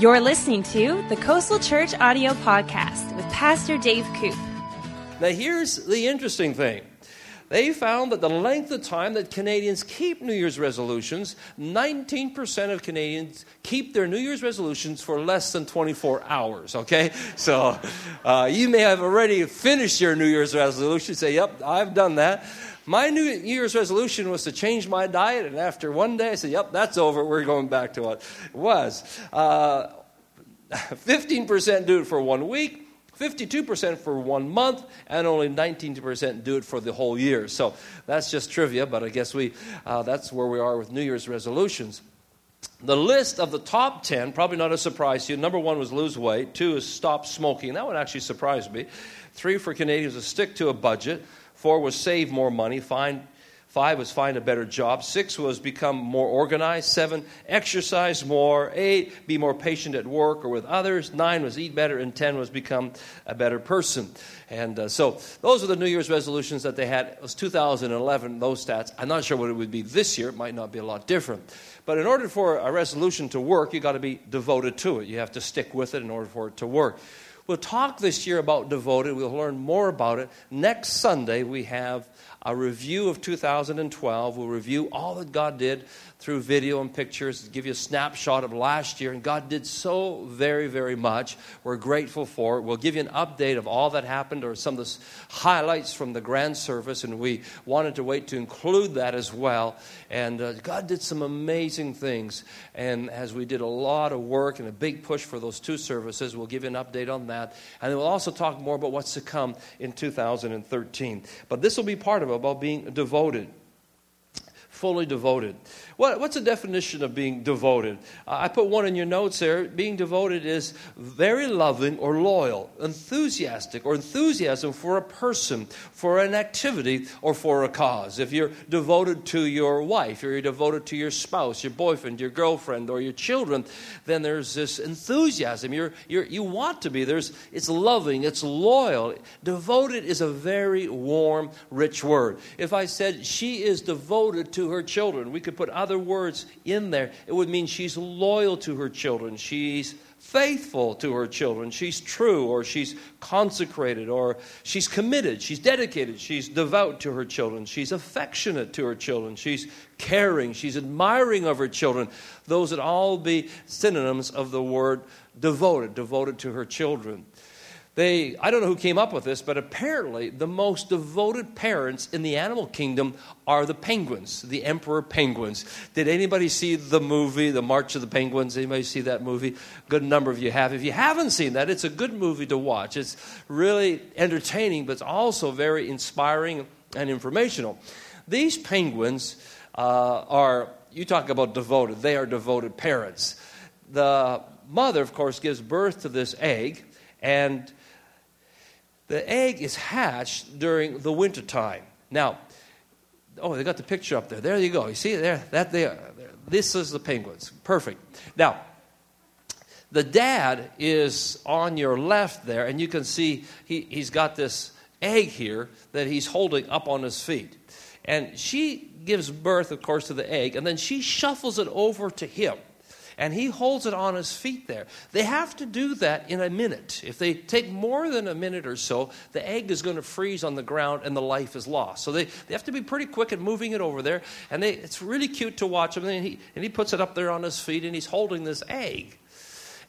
You're listening to the Coastal Church Audio Podcast with Pastor Dave Koop. Now, here's the interesting thing. They found that the length of time that Canadians keep New Year's resolutions, 19% of Canadians keep their New Year's resolutions for less than 24 hours, okay? So uh, you may have already finished your New Year's resolution, say, Yep, I've done that. My New Year's resolution was to change my diet, and after one day, I said, Yep, that's over. We're going back to what it was. Uh, 15% do it for one week. 52% for one month, and only 19% do it for the whole year. So that's just trivia, but I guess we, uh, that's where we are with New Year's resolutions. The list of the top 10, probably not a surprise to you. Number one was lose weight. Two is stop smoking. That one actually surprised me. Three for Canadians was stick to a budget. Four was save more money. Find Five was find a better job. Six was become more organized. Seven, exercise more. Eight, be more patient at work or with others. Nine was eat better. And ten was become a better person. And uh, so those are the New Year's resolutions that they had. It was 2011, those stats. I'm not sure what it would be this year. It might not be a lot different. But in order for a resolution to work, you've got to be devoted to it. You have to stick with it in order for it to work. We'll talk this year about devoted. We'll learn more about it. Next Sunday, we have a review of 2012. We'll review all that God did through video and pictures, to give you a snapshot of last year. And God did so very, very much. We're grateful for it. We'll give you an update of all that happened or some of the highlights from the grand service. And we wanted to wait to include that as well. And uh, God did some amazing things. And as we did a lot of work and a big push for those two services, we'll give you an update on that. And then we'll also talk more about what's to come in 2013. But this will be part of it about being devoted fully devoted. What, what's the definition of being devoted? Uh, I put one in your notes there. Being devoted is very loving or loyal, enthusiastic or enthusiasm for a person, for an activity, or for a cause. If you're devoted to your wife, or you're devoted to your spouse, your boyfriend, your girlfriend, or your children, then there's this enthusiasm. You're, you're, you want to be. There's, it's loving, it's loyal. Devoted is a very warm, rich word. If I said she is devoted to her children, we could put other other words in there, it would mean she's loyal to her children. She's faithful to her children. She's true, or she's consecrated, or she's committed. She's dedicated. She's devout to her children. She's affectionate to her children. She's caring. She's admiring of her children. Those would all be synonyms of the word devoted, devoted to her children. They, I don't know who came up with this, but apparently the most devoted parents in the animal kingdom are the penguins, the emperor penguins. Did anybody see the movie, The March of the Penguins? Anybody see that movie? Good number of you have. If you haven't seen that, it's a good movie to watch. It's really entertaining, but it's also very inspiring and informational. These penguins uh, are, you talk about devoted, they are devoted parents. The mother, of course, gives birth to this egg, and the egg is hatched during the winter time. Now, oh, they got the picture up there. There you go. You see there? That there. This is the penguins. Perfect. Now, the dad is on your left there, and you can see he, he's got this egg here that he's holding up on his feet. And she gives birth, of course, to the egg, and then she shuffles it over to him and he holds it on his feet there. They have to do that in a minute. If they take more than a minute or so, the egg is going to freeze on the ground and the life is lost. So they, they have to be pretty quick at moving it over there. And they, it's really cute to watch him. And he, and he puts it up there on his feet and he's holding this egg.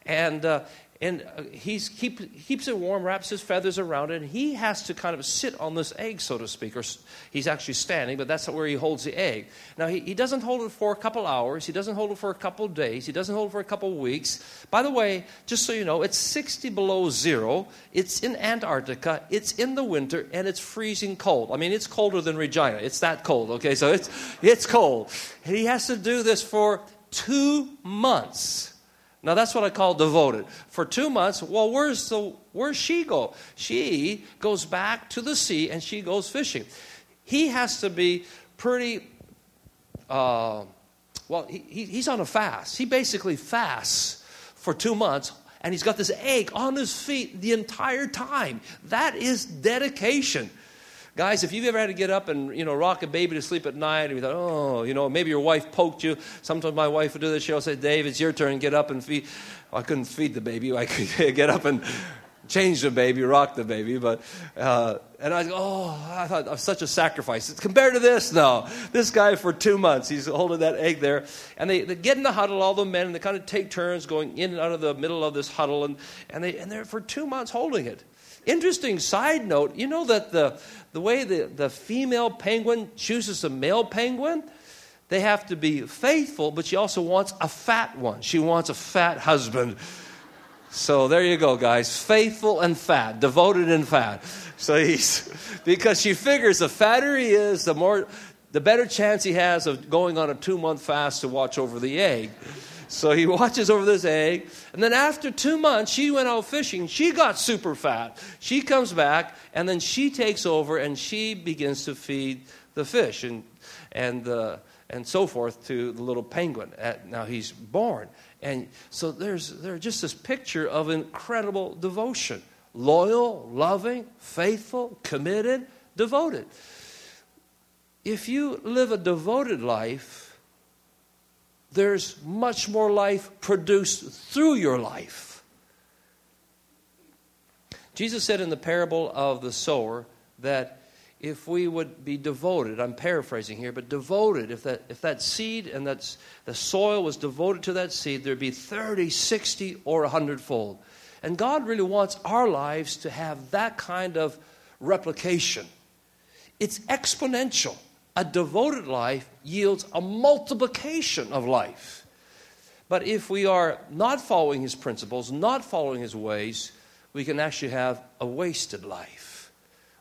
And, uh, and uh, he keep, keeps it warm, wraps his feathers around it, and he has to kind of sit on this egg, so to speak, or he's actually standing, but that's where he holds the egg. Now, he, he doesn't hold it for a couple hours, he doesn't hold it for a couple days, he doesn't hold it for a couple weeks. By the way, just so you know, it's 60 below zero, it's in Antarctica, it's in the winter, and it's freezing cold. I mean, it's colder than Regina, it's that cold, okay? So it's, it's cold. And he has to do this for two months. Now that's what I call devoted. For two months, well, where's the where's she go? She goes back to the sea and she goes fishing. He has to be pretty. Uh, well, he, he's on a fast. He basically fasts for two months, and he's got this ache on his feet the entire time. That is dedication. Guys, if you've ever had to get up and you know rock a baby to sleep at night, and you thought, oh, you know, maybe your wife poked you. Sometimes my wife would do this. She'll say, "Dave, it's your turn. Get up and feed." Well, I couldn't feed the baby. I could get up and change the baby, rock the baby. But uh, and I oh, I thought was such a sacrifice compared to this. No, this guy for two months, he's holding that egg there, and they, they get in the huddle, all the men, and they kind of take turns going in and out of the middle of this huddle, and and they and they're for two months holding it. Interesting side note, you know that the the way the, the female penguin chooses a male penguin, they have to be faithful, but she also wants a fat one. She wants a fat husband. So there you go, guys. Faithful and fat, devoted and fat. So he's, because she figures the fatter he is, the more, the better chance he has of going on a two month fast to watch over the egg. So he watches over this egg. And then after two months, she went out fishing. She got super fat. She comes back, and then she takes over and she begins to feed the fish and, and, uh, and so forth to the little penguin. Now he's born. And so there's, there's just this picture of incredible devotion loyal, loving, faithful, committed, devoted. If you live a devoted life, there's much more life produced through your life. Jesus said in the parable of the sower that if we would be devoted, I'm paraphrasing here, but devoted, if that, if that seed and that's, the soil was devoted to that seed, there'd be 30, 60, or 100 fold. And God really wants our lives to have that kind of replication. It's exponential a devoted life yields a multiplication of life. But if we are not following his principles, not following his ways, we can actually have a wasted life.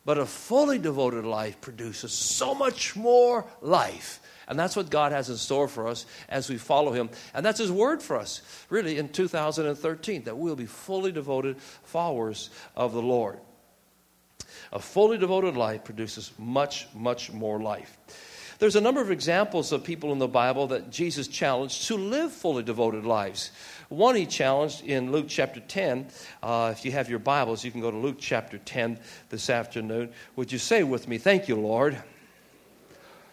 But a fully devoted life produces so much more life. And that's what God has in store for us as we follow Him. And that's His word for us, really, in 2013, that we'll be fully devoted followers of the Lord. A fully devoted life produces much, much more life. There's a number of examples of people in the Bible that Jesus challenged to live fully devoted lives. One he challenged in Luke chapter 10. Uh, if you have your Bibles, you can go to Luke chapter 10 this afternoon. Would you say with me, Thank you, Lord,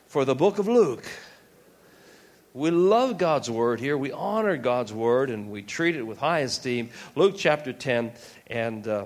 for the book of Luke? We love God's word here. We honor God's word and we treat it with high esteem. Luke chapter 10 and. Uh,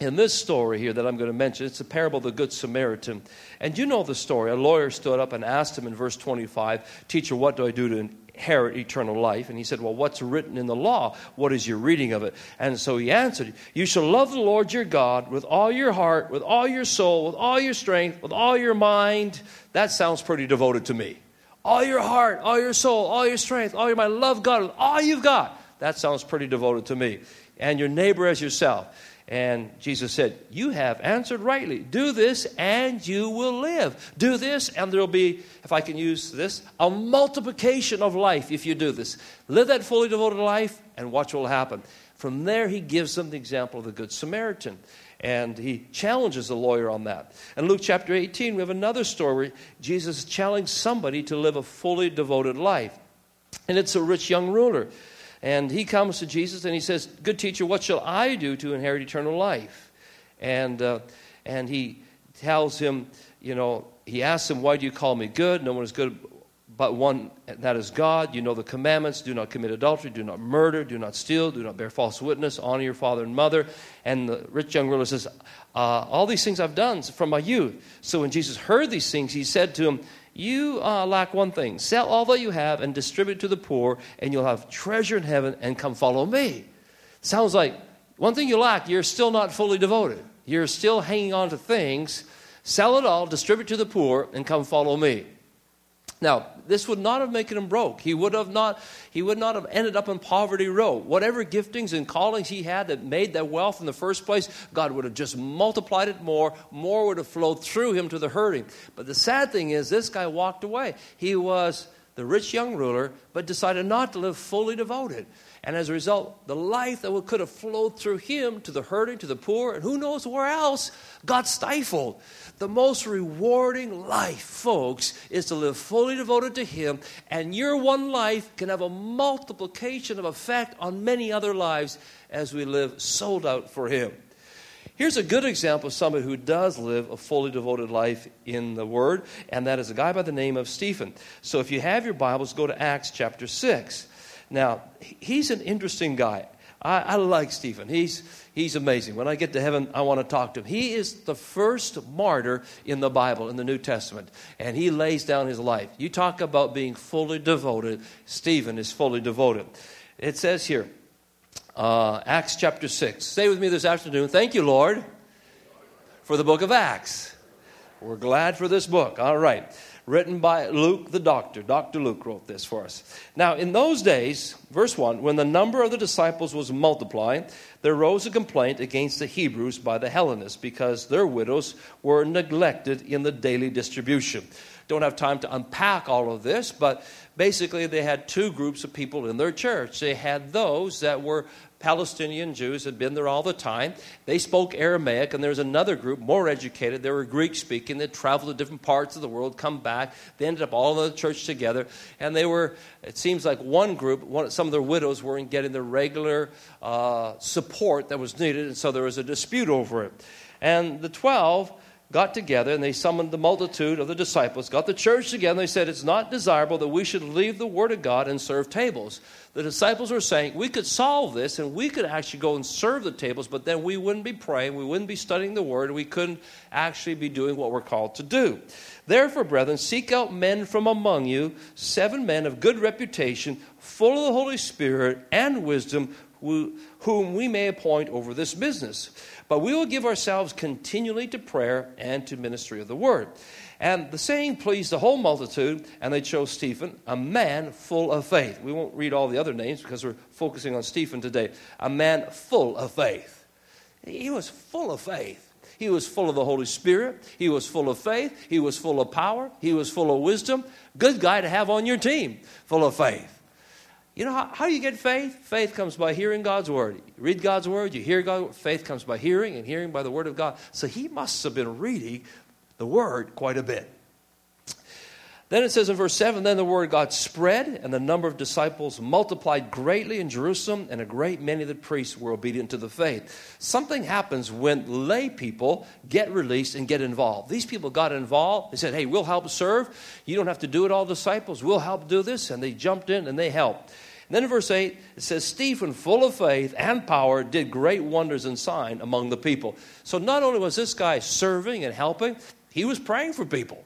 in this story here that I'm going to mention, it's a parable of the Good Samaritan. And you know the story. A lawyer stood up and asked him in verse 25, Teacher, what do I do to inherit eternal life? And he said, Well, what's written in the law? What is your reading of it? And so he answered, You shall love the Lord your God with all your heart, with all your soul, with all your strength, with all your mind. That sounds pretty devoted to me. All your heart, all your soul, all your strength, all your mind. Love God with all you've got. That sounds pretty devoted to me. And your neighbor as yourself. And Jesus said, You have answered rightly. Do this and you will live. Do this and there will be, if I can use this, a multiplication of life if you do this. Live that fully devoted life and watch what will happen. From there, he gives them the example of the Good Samaritan. And he challenges the lawyer on that. In Luke chapter 18, we have another story Jesus challenged somebody to live a fully devoted life. And it's a rich young ruler. And he comes to Jesus and he says, Good teacher, what shall I do to inherit eternal life? And, uh, and he tells him, you know, he asks him, Why do you call me good? No one is good but one, that is God. You know the commandments do not commit adultery, do not murder, do not steal, do not bear false witness, honor your father and mother. And the rich young ruler says, uh, All these things I've done from my youth. So when Jesus heard these things, he said to him, you uh, lack one thing sell all that you have and distribute to the poor, and you'll have treasure in heaven, and come follow me. Sounds like one thing you lack, you're still not fully devoted. You're still hanging on to things. Sell it all, distribute to the poor, and come follow me. Now, this would not have made him broke. He would have not, he would not have ended up in poverty row. Whatever giftings and callings he had that made that wealth in the first place, God would have just multiplied it more. More would have flowed through him to the hurting. But the sad thing is, this guy walked away. He was the rich young ruler, but decided not to live fully devoted. And as a result, the life that could have flowed through him to the hurting, to the poor, and who knows where else, got stifled. The most rewarding life, folks, is to live fully devoted to Him, and your one life can have a multiplication of effect on many other lives as we live sold out for Him. Here's a good example of somebody who does live a fully devoted life in the Word, and that is a guy by the name of Stephen. So if you have your Bibles, go to Acts chapter 6. Now, he's an interesting guy. I, I like Stephen. He's, he's amazing. When I get to heaven, I want to talk to him. He is the first martyr in the Bible, in the New Testament, and he lays down his life. You talk about being fully devoted. Stephen is fully devoted. It says here, uh, Acts chapter 6. Stay with me this afternoon. Thank you, Lord, for the book of Acts. We're glad for this book. All right written by Luke the doctor. Dr. Luke wrote this for us. Now, in those days, verse 1, when the number of the disciples was multiplied, there rose a complaint against the Hebrews by the Hellenists because their widows were neglected in the daily distribution. Don't have time to unpack all of this, but basically they had two groups of people in their church. They had those that were Palestinian Jews had been there all the time. They spoke Aramaic, and there was another group, more educated. They were Greek speaking. They traveled to different parts of the world, come back. They ended up all in the church together. And they were, it seems like one group, one, some of their widows weren't getting the regular uh, support that was needed, and so there was a dispute over it. And the 12 got together and they summoned the multitude of the disciples, got the church together, and they said, It's not desirable that we should leave the Word of God and serve tables. The disciples were saying, We could solve this and we could actually go and serve the tables, but then we wouldn't be praying, we wouldn't be studying the Word, and we couldn't actually be doing what we're called to do. Therefore, brethren, seek out men from among you, seven men of good reputation, full of the Holy Spirit and wisdom, whom we may appoint over this business. But we will give ourselves continually to prayer and to ministry of the word. And the saying pleased the whole multitude, and they chose Stephen, a man full of faith. We won't read all the other names because we're focusing on Stephen today. A man full of faith. He was full of faith. He was full of the Holy Spirit. He was full of faith. He was full of power. He was full of wisdom. Good guy to have on your team, full of faith. You know how, how do you get faith? Faith comes by hearing God's word. You read God's word, you hear God's word. Faith comes by hearing, and hearing by the word of God. So he must have been reading the word quite a bit. Then it says in verse 7 Then the word of God spread, and the number of disciples multiplied greatly in Jerusalem, and a great many of the priests were obedient to the faith. Something happens when lay people get released and get involved. These people got involved. They said, Hey, we'll help serve. You don't have to do it all, disciples. We'll help do this. And they jumped in and they helped. Then in verse 8, it says, Stephen, full of faith and power, did great wonders and sign among the people. So not only was this guy serving and helping, he was praying for people.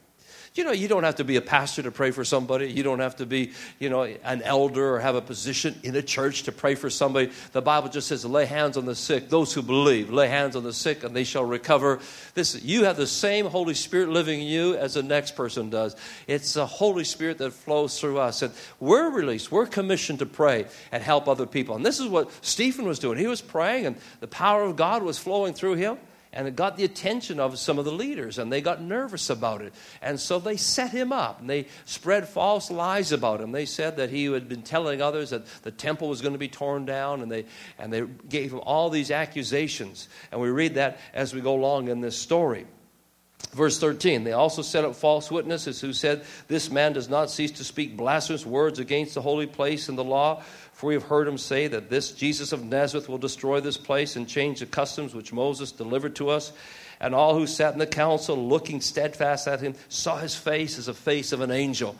You know, you don't have to be a pastor to pray for somebody. You don't have to be, you know, an elder or have a position in a church to pray for somebody. The Bible just says, lay hands on the sick. Those who believe, lay hands on the sick and they shall recover. This, you have the same Holy Spirit living in you as the next person does. It's the Holy Spirit that flows through us. And we're released. We're commissioned to pray and help other people. And this is what Stephen was doing. He was praying and the power of God was flowing through him and it got the attention of some of the leaders, and they got nervous about it. And so they set him up, and they spread false lies about him. They said that he had been telling others that the temple was going to be torn down, and they, and they gave him all these accusations. And we read that as we go along in this story. Verse 13, they also set up false witnesses who said, This man does not cease to speak blasphemous words against the holy place and the law. For we have heard him say that this Jesus of Nazareth will destroy this place and change the customs which Moses delivered to us. And all who sat in the council, looking steadfast at him, saw his face as a face of an angel.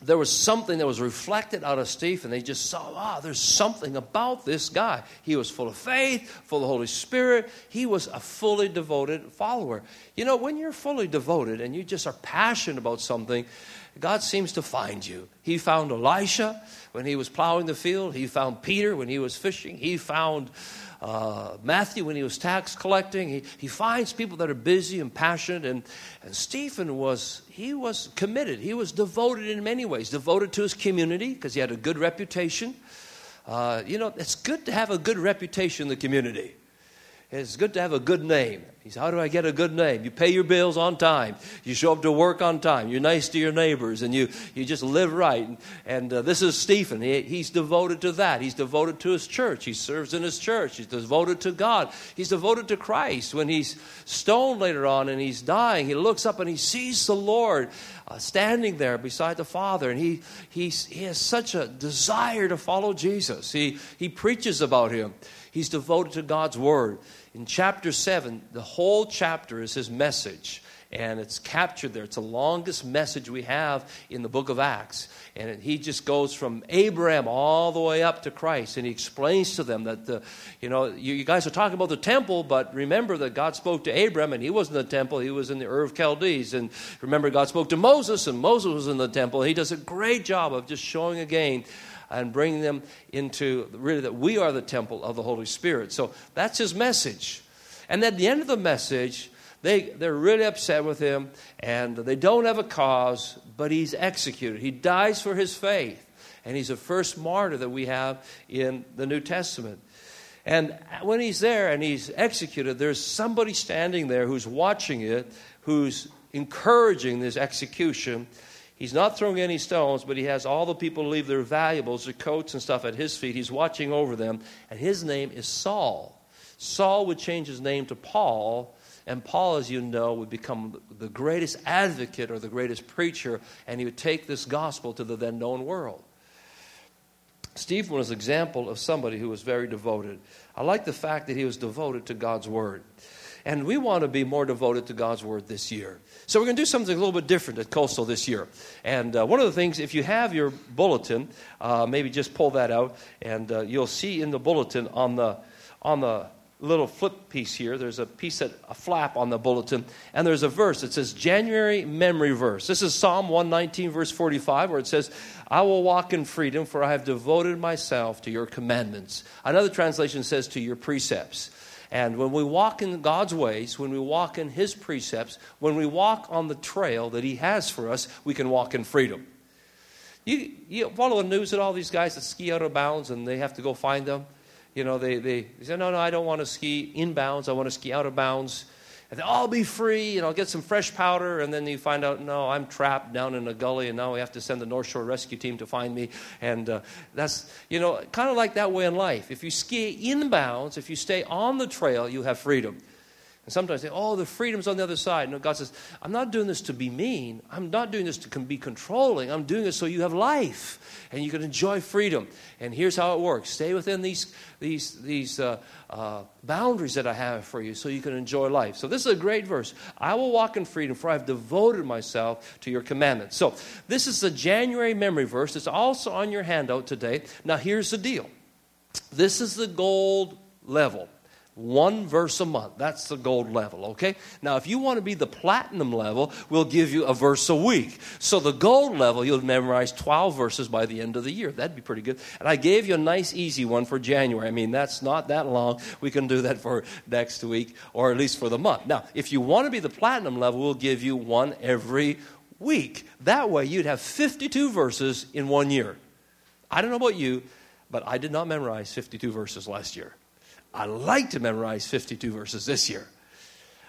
There was something that was reflected out of Stephen. They just saw, ah, there's something about this guy. He was full of faith, full of the Holy Spirit. He was a fully devoted follower. You know, when you're fully devoted and you just are passionate about something, God seems to find you. He found Elisha when he was plowing the field, he found Peter when he was fishing, he found uh, Matthew when he was tax collecting. He, he finds people that are busy and passionate. And, and Stephen was, he was committed. He was devoted in many ways, devoted to his community because he had a good reputation. Uh, you know, it's good to have a good reputation in the community. It's good to have a good name. He said, How do I get a good name? You pay your bills on time. You show up to work on time. You're nice to your neighbors and you, you just live right. And, and uh, this is Stephen. He, he's devoted to that. He's devoted to his church. He serves in his church. He's devoted to God. He's devoted to Christ. When he's stoned later on and he's dying, he looks up and he sees the Lord uh, standing there beside the Father. And he, he's, he has such a desire to follow Jesus. He, he preaches about him. He's devoted to God's word. In chapter 7, the whole chapter is his message and it's captured there. It's the longest message we have in the book of Acts. And he just goes from Abraham all the way up to Christ, and he explains to them that, the, you know, you, you guys are talking about the temple, but remember that God spoke to Abraham, and he wasn't in the temple, he was in the Ur of Chaldees. And remember, God spoke to Moses, and Moses was in the temple. He does a great job of just showing again and bring them into really that we are the temple of the Holy Spirit. So that's his message. And at the end of the message, they, they're really upset with him, and they don't have a cause, but he's executed. He dies for his faith, and he's the first martyr that we have in the New Testament. And when he's there and he's executed, there's somebody standing there who's watching it, who's encouraging this execution. He's not throwing any stones, but he has all the people leave their valuables, their coats and stuff at his feet. He's watching over them, and his name is Saul. Saul would change his name to Paul and Paul, as you know, would become the greatest advocate or the greatest preacher, and he would take this gospel to the then known world. Stephen was an example of somebody who was very devoted. I like the fact that he was devoted to God's word. And we want to be more devoted to God's word this year. So we're going to do something a little bit different at Coastal this year. And uh, one of the things, if you have your bulletin, uh, maybe just pull that out, and uh, you'll see in the bulletin on the on the little flip piece here. There's a piece that a flap on the bulletin, and there's a verse. It says January memory verse. This is Psalm 119, verse 45, where it says, "I will walk in freedom, for I have devoted myself to your commandments." Another translation says, "To your precepts." And when we walk in God's ways, when we walk in His precepts, when we walk on the trail that He has for us, we can walk in freedom. You, you follow the news that all these guys that ski out of bounds and they have to go find them? you know, they, they, they say, no, no, I don't want to ski inbounds. I want to ski out of bounds. And I'll be free and I'll get some fresh powder. And then you find out, no, I'm trapped down in a gully and now we have to send the North Shore Rescue Team to find me. And uh, that's, you know, kind of like that way in life. If you ski inbounds, if you stay on the trail, you have freedom. And sometimes they say, oh, the freedom's on the other side. No, God says, I'm not doing this to be mean. I'm not doing this to be controlling. I'm doing it so you have life and you can enjoy freedom. And here's how it works stay within these, these, these uh, uh, boundaries that I have for you so you can enjoy life. So this is a great verse. I will walk in freedom, for I have devoted myself to your commandments. So this is the January memory verse. It's also on your handout today. Now, here's the deal this is the gold level. One verse a month. That's the gold level, okay? Now, if you want to be the platinum level, we'll give you a verse a week. So, the gold level, you'll memorize 12 verses by the end of the year. That'd be pretty good. And I gave you a nice, easy one for January. I mean, that's not that long. We can do that for next week or at least for the month. Now, if you want to be the platinum level, we'll give you one every week. That way, you'd have 52 verses in one year. I don't know about you, but I did not memorize 52 verses last year. I like to memorize 52 verses this year.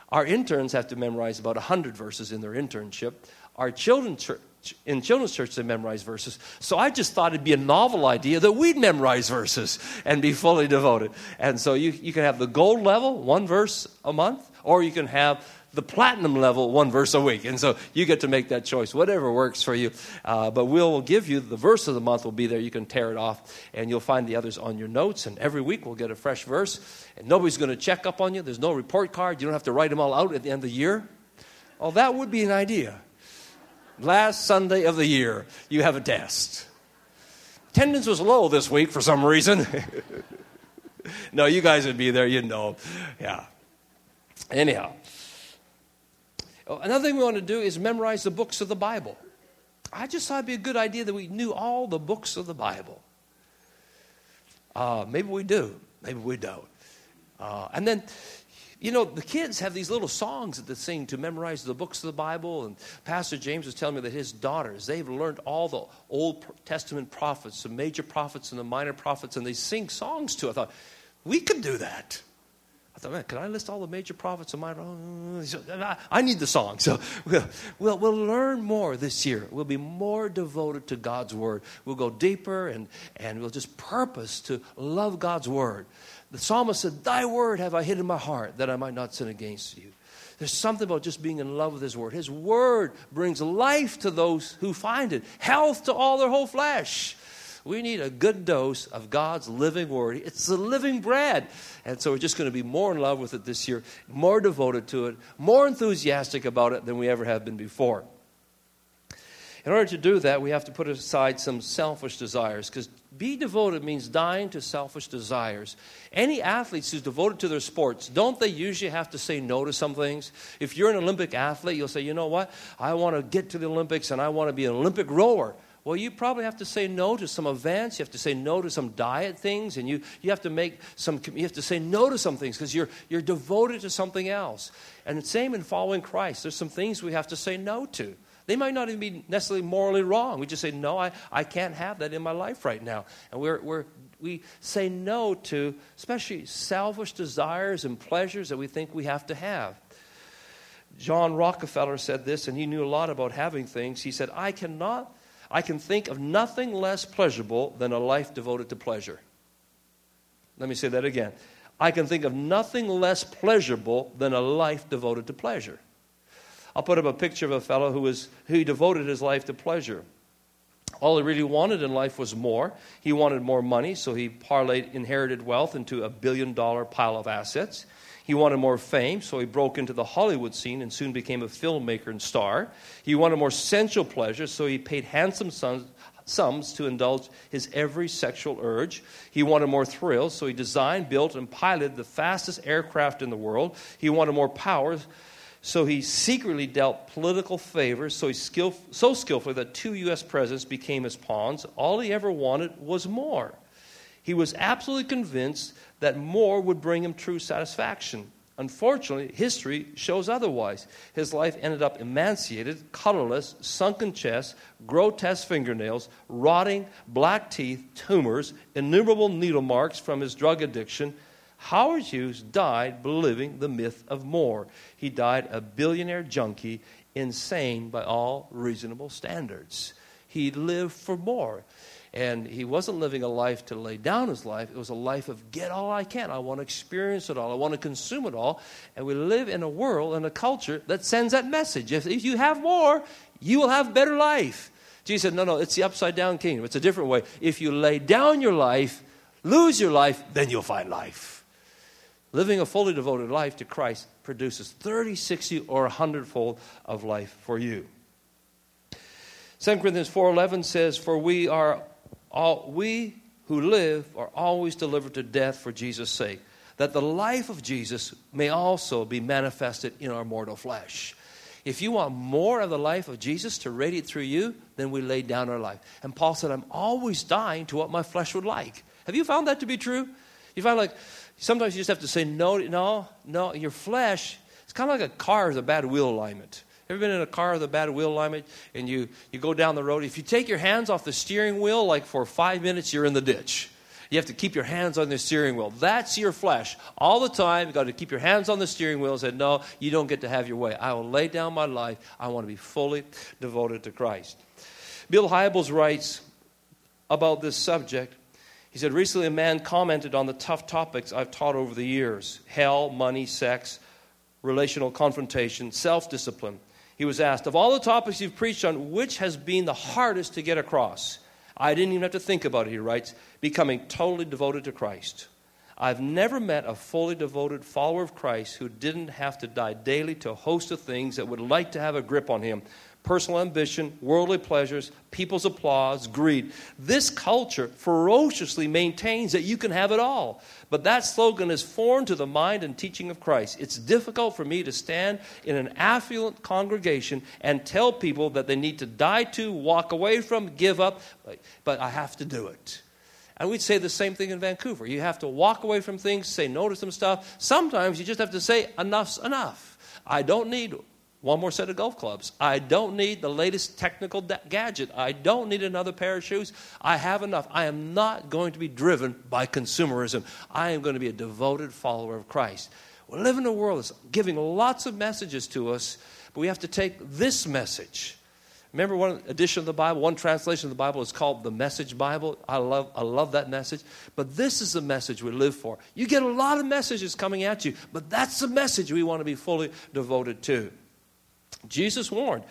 Our interns have to memorize about 100 verses in their internship. Our children church, in children's church, they memorize verses. So I just thought it'd be a novel idea that we'd memorize verses and be fully devoted. And so you, you can have the gold level, one verse a month, or you can have the platinum level, one verse a week. And so you get to make that choice, whatever works for you. Uh, but we'll give you the verse of the month will be there. You can tear it off, and you'll find the others on your notes. And every week we'll get a fresh verse, and nobody's going to check up on you. There's no report card. You don't have to write them all out at the end of the year. Oh, that would be an idea. Last Sunday of the year, you have a test. Attendance was low this week for some reason. no, you guys would be there, you'd know. Yeah. Anyhow, another thing we want to do is memorize the books of the Bible. I just thought it'd be a good idea that we knew all the books of the Bible. Uh, maybe we do, maybe we don't. Uh, and then, you know, the kids have these little songs that they sing to memorize the books of the Bible. And Pastor James was telling me that his daughters, they've learned all the Old Testament prophets, the major prophets and the minor prophets, and they sing songs to. I thought, we could do that. I thought, man, can I list all the major prophets of my? I need the song. So we'll, we'll, we'll learn more this year. We'll be more devoted to God's word. We'll go deeper and, and we'll just purpose to love God's word. The psalmist said, Thy word have I hid in my heart that I might not sin against you. There's something about just being in love with His Word. His Word brings life to those who find it, health to all their whole flesh. We need a good dose of God's living word. It's the living bread. And so we're just going to be more in love with it this year, more devoted to it, more enthusiastic about it than we ever have been before. In order to do that, we have to put aside some selfish desires because be devoted means dying to selfish desires. Any athletes who's devoted to their sports, don't they usually have to say no to some things? If you're an Olympic athlete, you'll say, you know what? I want to get to the Olympics and I want to be an Olympic rower. Well, you probably have to say no to some events. You have to say no to some diet things, and you, you have to make some. You have to say no to some things because you're you're devoted to something else. And the same in following Christ. There's some things we have to say no to. They might not even be necessarily morally wrong. We just say, no, I, I can't have that in my life right now. And we're, we're, we say no to especially selfish desires and pleasures that we think we have to have. John Rockefeller said this, and he knew a lot about having things. He said, I cannot, I can think of nothing less pleasurable than a life devoted to pleasure. Let me say that again. I can think of nothing less pleasurable than a life devoted to pleasure. I'll put up a picture of a fellow who, was, who devoted his life to pleasure. All he really wanted in life was more. He wanted more money, so he parlayed inherited wealth into a billion dollar pile of assets. He wanted more fame, so he broke into the Hollywood scene and soon became a filmmaker and star. He wanted more sensual pleasure, so he paid handsome sums, sums to indulge his every sexual urge. He wanted more thrills, so he designed, built, and piloted the fastest aircraft in the world. He wanted more power, so he secretly dealt political favors so, skill, so skillfully that two U.S. presidents became his pawns. All he ever wanted was more. He was absolutely convinced that more would bring him true satisfaction. Unfortunately, history shows otherwise. His life ended up emaciated, colorless, sunken chest, grotesque fingernails, rotting black teeth, tumors, innumerable needle marks from his drug addiction, Howard Hughes died believing the myth of more. He died a billionaire junkie, insane by all reasonable standards. He lived for more. And he wasn't living a life to lay down his life. It was a life of get all I can. I want to experience it all. I want to consume it all. And we live in a world and a culture that sends that message. If, if you have more, you will have better life. Jesus said, no, no, it's the upside down kingdom. It's a different way. If you lay down your life, lose your life, then you'll find life. Living a fully devoted life to Christ produces 30, 60, or 100 fold of life for you. 2 Corinthians 4:11 says, "For we are all we who live are always delivered to death for Jesus' sake, that the life of Jesus may also be manifested in our mortal flesh." If you want more of the life of Jesus to radiate through you, then we lay down our life. And Paul said, I'm always dying to what my flesh would like. Have you found that to be true? You find like, Sometimes you just have to say no, no, no. Your flesh, it's kind of like a car with a bad wheel alignment. Ever been in a car with a bad wheel alignment and you, you go down the road? If you take your hands off the steering wheel, like for five minutes, you're in the ditch. You have to keep your hands on the steering wheel. That's your flesh. All the time, you've got to keep your hands on the steering wheel and say, No, you don't get to have your way. I will lay down my life. I want to be fully devoted to Christ. Bill Hybels writes about this subject he said, Recently, a man commented on the tough topics I've taught over the years hell, money, sex, relational confrontation, self discipline. He was asked, Of all the topics you've preached on, which has been the hardest to get across? I didn't even have to think about it, he writes, becoming totally devoted to Christ. I've never met a fully devoted follower of Christ who didn't have to die daily to a host of things that would like to have a grip on him personal ambition, worldly pleasures, people's applause, greed. This culture ferociously maintains that you can have it all. But that slogan is foreign to the mind and teaching of Christ. It's difficult for me to stand in an affluent congregation and tell people that they need to die to, walk away from, give up, but I have to do it. And we'd say the same thing in Vancouver. You have to walk away from things, say no to some stuff. Sometimes you just have to say, enough's enough. I don't need one more set of golf clubs. I don't need the latest technical da- gadget. I don't need another pair of shoes. I have enough. I am not going to be driven by consumerism. I am going to be a devoted follower of Christ. We live in a world that's giving lots of messages to us, but we have to take this message. Remember one edition of the Bible, one translation of the Bible is called the Message Bible. I love, I love that message. But this is the message we live for. You get a lot of messages coming at you, but that's the message we want to be fully devoted to. Jesus warned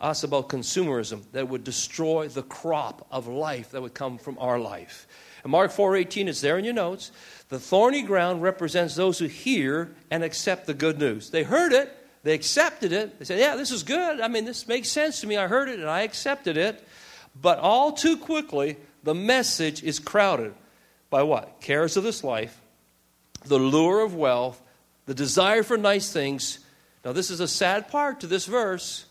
us about consumerism that would destroy the crop of life that would come from our life. And Mark 4:18 is there in your notes. The thorny ground represents those who hear and accept the good news. They heard it, they accepted it. They said, "Yeah, this is good. I mean, this makes sense to me. I heard it and I accepted it." But all too quickly, the message is crowded by what? Cares of this life, the lure of wealth, the desire for nice things. Now, this is a sad part to this verse.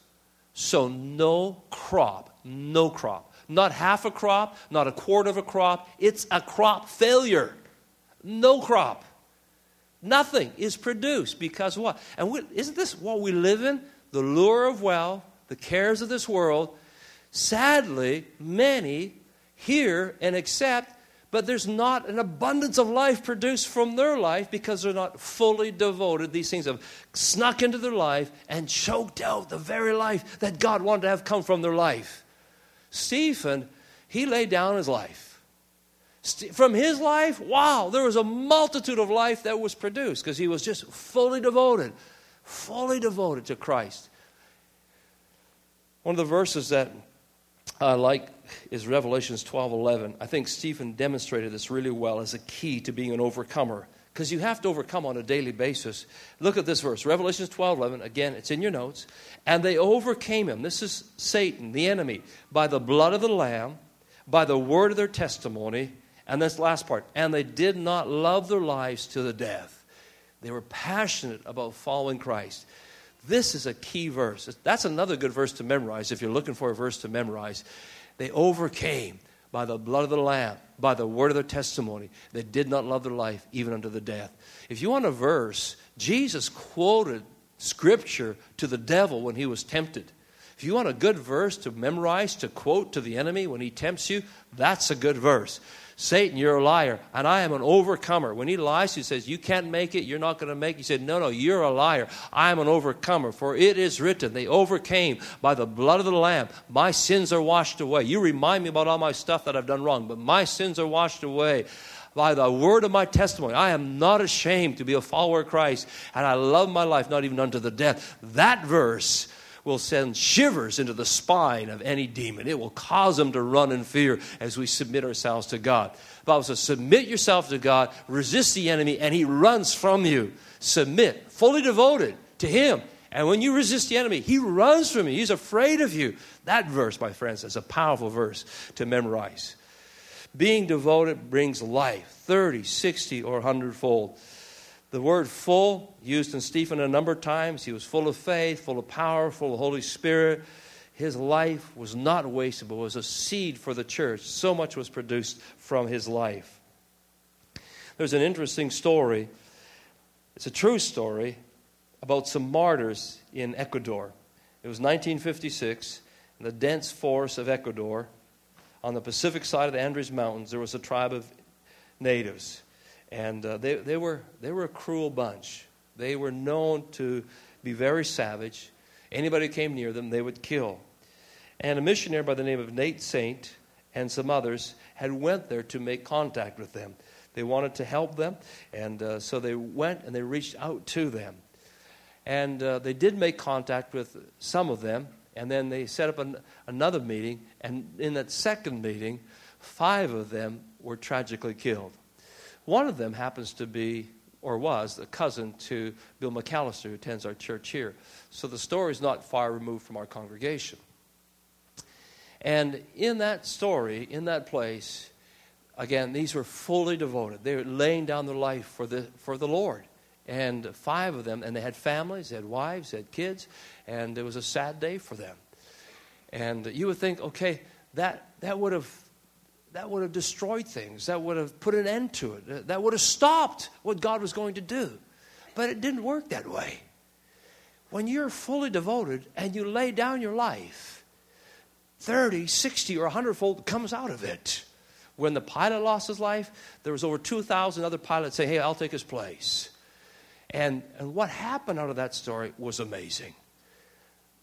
So, no crop, no crop. Not half a crop, not a quarter of a crop. It's a crop failure. No crop. Nothing is produced because what? And we, isn't this what we live in? The lure of wealth, the cares of this world. Sadly, many hear and accept but there's not an abundance of life produced from their life because they're not fully devoted. These things have snuck into their life and choked out the very life that God wanted to have come from their life. Stephen, he laid down his life. From his life, wow, there was a multitude of life that was produced because he was just fully devoted, fully devoted to Christ. One of the verses that I like is Revelations 12:11. I think Stephen demonstrated this really well as a key to being an overcomer because you have to overcome on a daily basis. Look at this verse, Revelations 12:11. Again, it's in your notes. And they overcame him. This is Satan, the enemy, by the blood of the lamb, by the word of their testimony, and this last part, and they did not love their lives to the death. They were passionate about following Christ. This is a key verse. That's another good verse to memorize if you're looking for a verse to memorize. They overcame by the blood of the Lamb, by the word of their testimony. They did not love their life even unto the death. If you want a verse, Jesus quoted scripture to the devil when he was tempted. If you want a good verse to memorize, to quote to the enemy when he tempts you, that's a good verse. Satan, you're a liar, and I am an overcomer. When he lies, he says, You can't make it, you're not going to make it. He said, No, no, you're a liar. I am an overcomer, for it is written, They overcame by the blood of the Lamb. My sins are washed away. You remind me about all my stuff that I've done wrong, but my sins are washed away by the word of my testimony. I am not ashamed to be a follower of Christ, and I love my life, not even unto the death. That verse will send shivers into the spine of any demon. It will cause them to run in fear as we submit ourselves to God. The Bible says, Submit yourself to God, resist the enemy, and he runs from you. Submit, fully devoted to him. And when you resist the enemy, he runs from you. He's afraid of you. That verse, my friends, is a powerful verse to memorize. Being devoted brings life 30, 60, or 100 fold. The word full, used in Stephen a number of times. He was full of faith, full of power, full of Holy Spirit. His life was not wasted, but was a seed for the church. So much was produced from his life. There's an interesting story. It's a true story about some martyrs in Ecuador. It was 1956 in the dense forest of Ecuador. On the Pacific side of the Andes Mountains, there was a tribe of natives. And uh, they, they, were, they were a cruel bunch. They were known to be very savage. Anybody who came near them, they would kill. And a missionary by the name of Nate Saint and some others had went there to make contact with them. They wanted to help them, and uh, so they went and they reached out to them. And uh, they did make contact with some of them, and then they set up an, another meeting. And in that second meeting, five of them were tragically killed. One of them happens to be, or was, a cousin to Bill McAllister, who attends our church here. So the story is not far removed from our congregation. And in that story, in that place, again, these were fully devoted. They were laying down their life for the, for the Lord. And five of them, and they had families, they had wives, they had kids, and it was a sad day for them. And you would think, okay, that, that would have that would have destroyed things. That would have put an end to it. That would have stopped what God was going to do. But it didn't work that way. When you're fully devoted and you lay down your life, 30, 60, or 100 fold comes out of it. When the pilot lost his life, there was over 2,000 other pilots say, hey, I'll take his place. And, and what happened out of that story was amazing.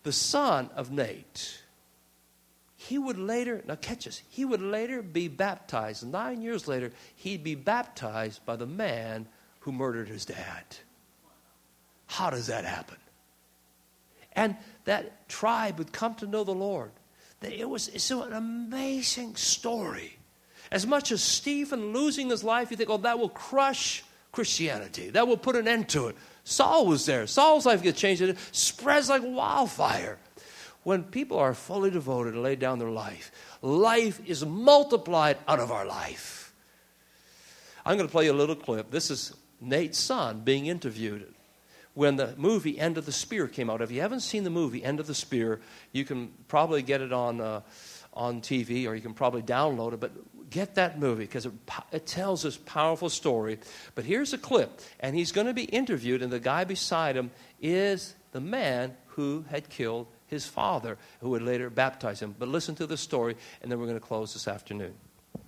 The son of Nate, he would later, now catch this, he would later be baptized. Nine years later, he'd be baptized by the man who murdered his dad. How does that happen? And that tribe would come to know the Lord. It was it's an amazing story. As much as Stephen losing his life, you think, oh, that will crush Christianity. That will put an end to it. Saul was there. Saul's life gets changed. It spreads like wildfire. When people are fully devoted and lay down their life, life is multiplied out of our life. I'm going to play you a little clip. This is Nate's son being interviewed when the movie End of the Spear came out. If you haven't seen the movie End of the Spear, you can probably get it on, uh, on TV or you can probably download it. But get that movie because it, it tells this powerful story. But here's a clip, and he's going to be interviewed, and the guy beside him is the man who had killed his father, who would later baptize him. But listen to the story, and then we're going to close this afternoon. Dad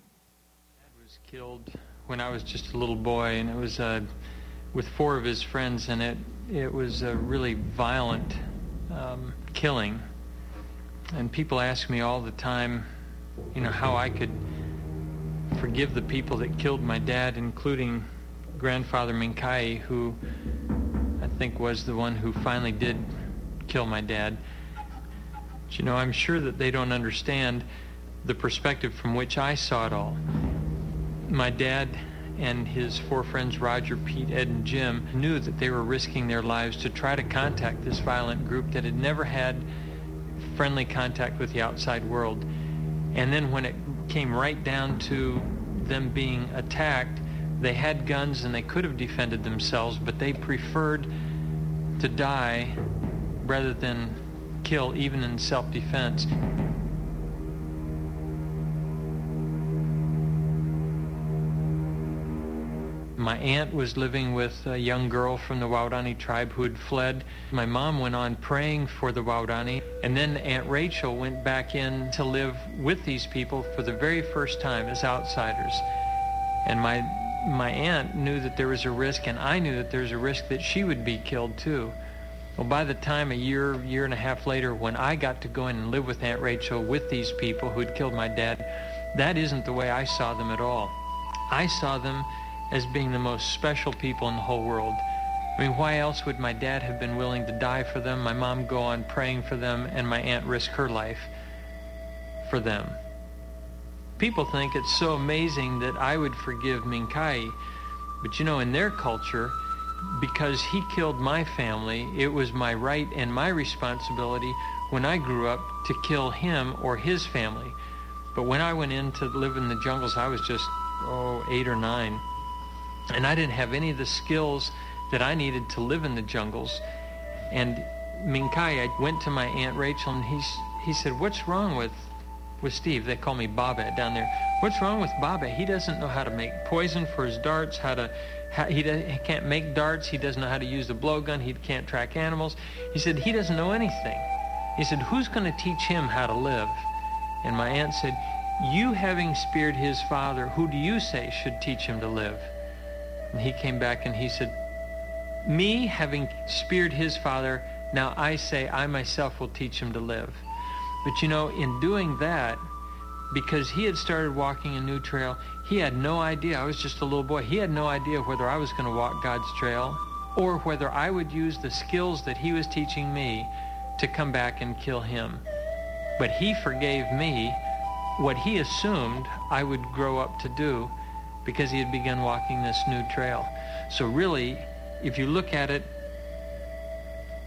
was killed when I was just a little boy, and it was uh, with four of his friends, and it it was a really violent um, killing. And people ask me all the time, you know, how I could forgive the people that killed my dad, including grandfather Mincaye, who I think was the one who finally did kill my dad. You know, I'm sure that they don't understand the perspective from which I saw it all. My dad and his four friends, Roger, Pete, Ed, and Jim, knew that they were risking their lives to try to contact this violent group that had never had friendly contact with the outside world. And then when it came right down to them being attacked, they had guns and they could have defended themselves, but they preferred to die rather than kill, even in self-defense. My aunt was living with a young girl from the Waodani tribe who had fled. My mom went on praying for the Waodani, and then Aunt Rachel went back in to live with these people for the very first time as outsiders. And my my aunt knew that there was a risk, and I knew that there was a risk that she would be killed too. Well, by the time a year, year and a half later, when I got to go in and live with Aunt Rachel with these people who had killed my dad, that isn't the way I saw them at all. I saw them as being the most special people in the whole world. I mean, why else would my dad have been willing to die for them, my mom go on praying for them, and my aunt risk her life for them? People think it's so amazing that I would forgive Mincaye, but you know, in their culture, because he killed my family, it was my right and my responsibility when I grew up to kill him or his family. But when I went in to live in the jungles, I was just, oh, eight or nine. And I didn't have any of the skills that I needed to live in the jungles. And Mincaye, I went to my Aunt Rachel and he's, he said, what's wrong with, with Steve? They call me Baba down there. What's wrong with Baba? He doesn't know how to make poison for his darts, how to, he, does, he can't make darts. He doesn't know how to use the blowgun. He can't track animals. He said, he doesn't know anything. He said, who's going to teach him how to live? And my aunt said, you having speared his father, who do you say should teach him to live? And he came back and he said, me having speared his father, now I say I myself will teach him to live. But you know, in doing that, because he had started walking a new trail, he had no idea. I was just a little boy. He had no idea whether I was going to walk God's trail or whether I would use the skills that he was teaching me to come back and kill him. But he forgave me what he assumed I would grow up to do because he had begun walking this new trail. So really, if you look at it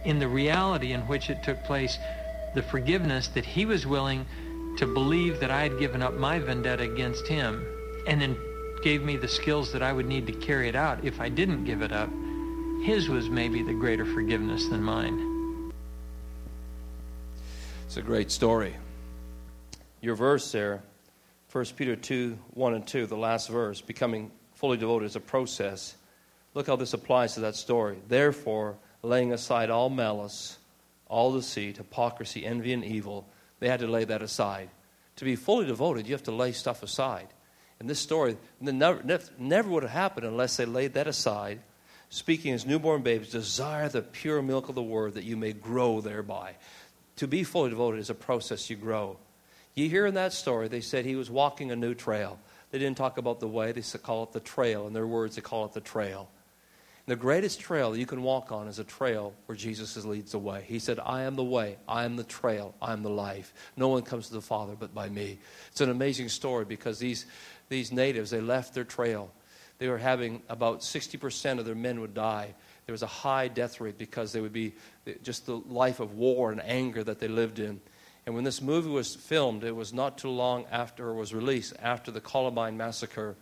in the reality in which it took place, the forgiveness that he was willing to believe that I had given up my vendetta against him and then gave me the skills that I would need to carry it out if I didn't give it up, his was maybe the greater forgiveness than mine. It's a great story. Your verse there 1 Peter 2 1 and 2, the last verse, becoming fully devoted is a process. Look how this applies to that story. Therefore, laying aside all malice, all deceit, hypocrisy, envy, and evil, they had to lay that aside. To be fully devoted, you have to lay stuff aside. In this story, never, never would have happened unless they laid that aside, speaking as newborn babes, desire the pure milk of the word that you may grow thereby. To be fully devoted is a process you grow. You hear in that story, they said he was walking a new trail. They didn't talk about the way, they said call it the trail. In their words, they call it the trail. The greatest trail you can walk on is a trail where Jesus leads the way. He said, I am the way, I am the trail, I am the life. No one comes to the Father but by me. It's an amazing story because these, these natives, they left their trail. They were having about 60% of their men would die. There was a high death rate because they would be just the life of war and anger that they lived in. And when this movie was filmed, it was not too long after it was released, after the Columbine massacre.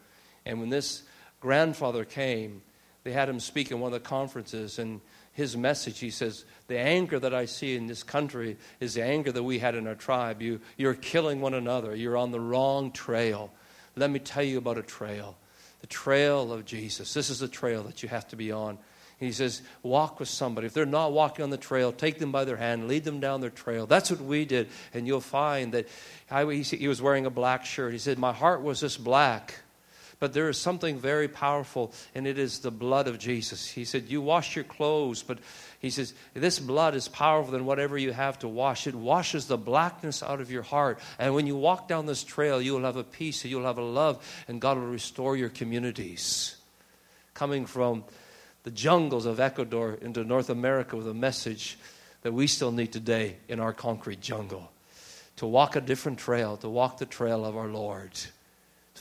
And when this grandfather came, they had him speak in one of the conferences, and his message, he says, The anger that I see in this country is the anger that we had in our tribe. You, you're killing one another, you're on the wrong trail. Let me tell you about a trail the trail of Jesus. This is the trail that you have to be on. He says, walk with somebody. If they're not walking on the trail, take them by their hand, lead them down their trail. That's what we did. And you'll find that I, he was wearing a black shirt. He said, My heart was just black. But there is something very powerful, and it is the blood of Jesus. He said, You wash your clothes, but he says, This blood is powerful than whatever you have to wash. It washes the blackness out of your heart. And when you walk down this trail, you will have a peace, and you'll have a love, and God will restore your communities. Coming from the jungles of Ecuador into North America with a message that we still need today in our concrete jungle. To walk a different trail, to walk the trail of our Lord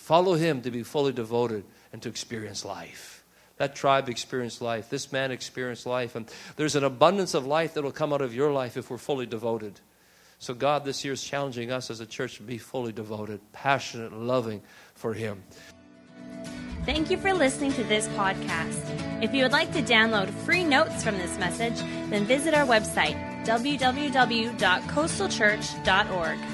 follow him to be fully devoted and to experience life. That tribe experienced life. This man experienced life. And there's an abundance of life that will come out of your life if we're fully devoted. So, God this year is challenging us as a church to be fully devoted, passionate, loving for Him. Thank you for listening to this podcast. If you would like to download free notes from this message, then visit our website, www.coastalchurch.org.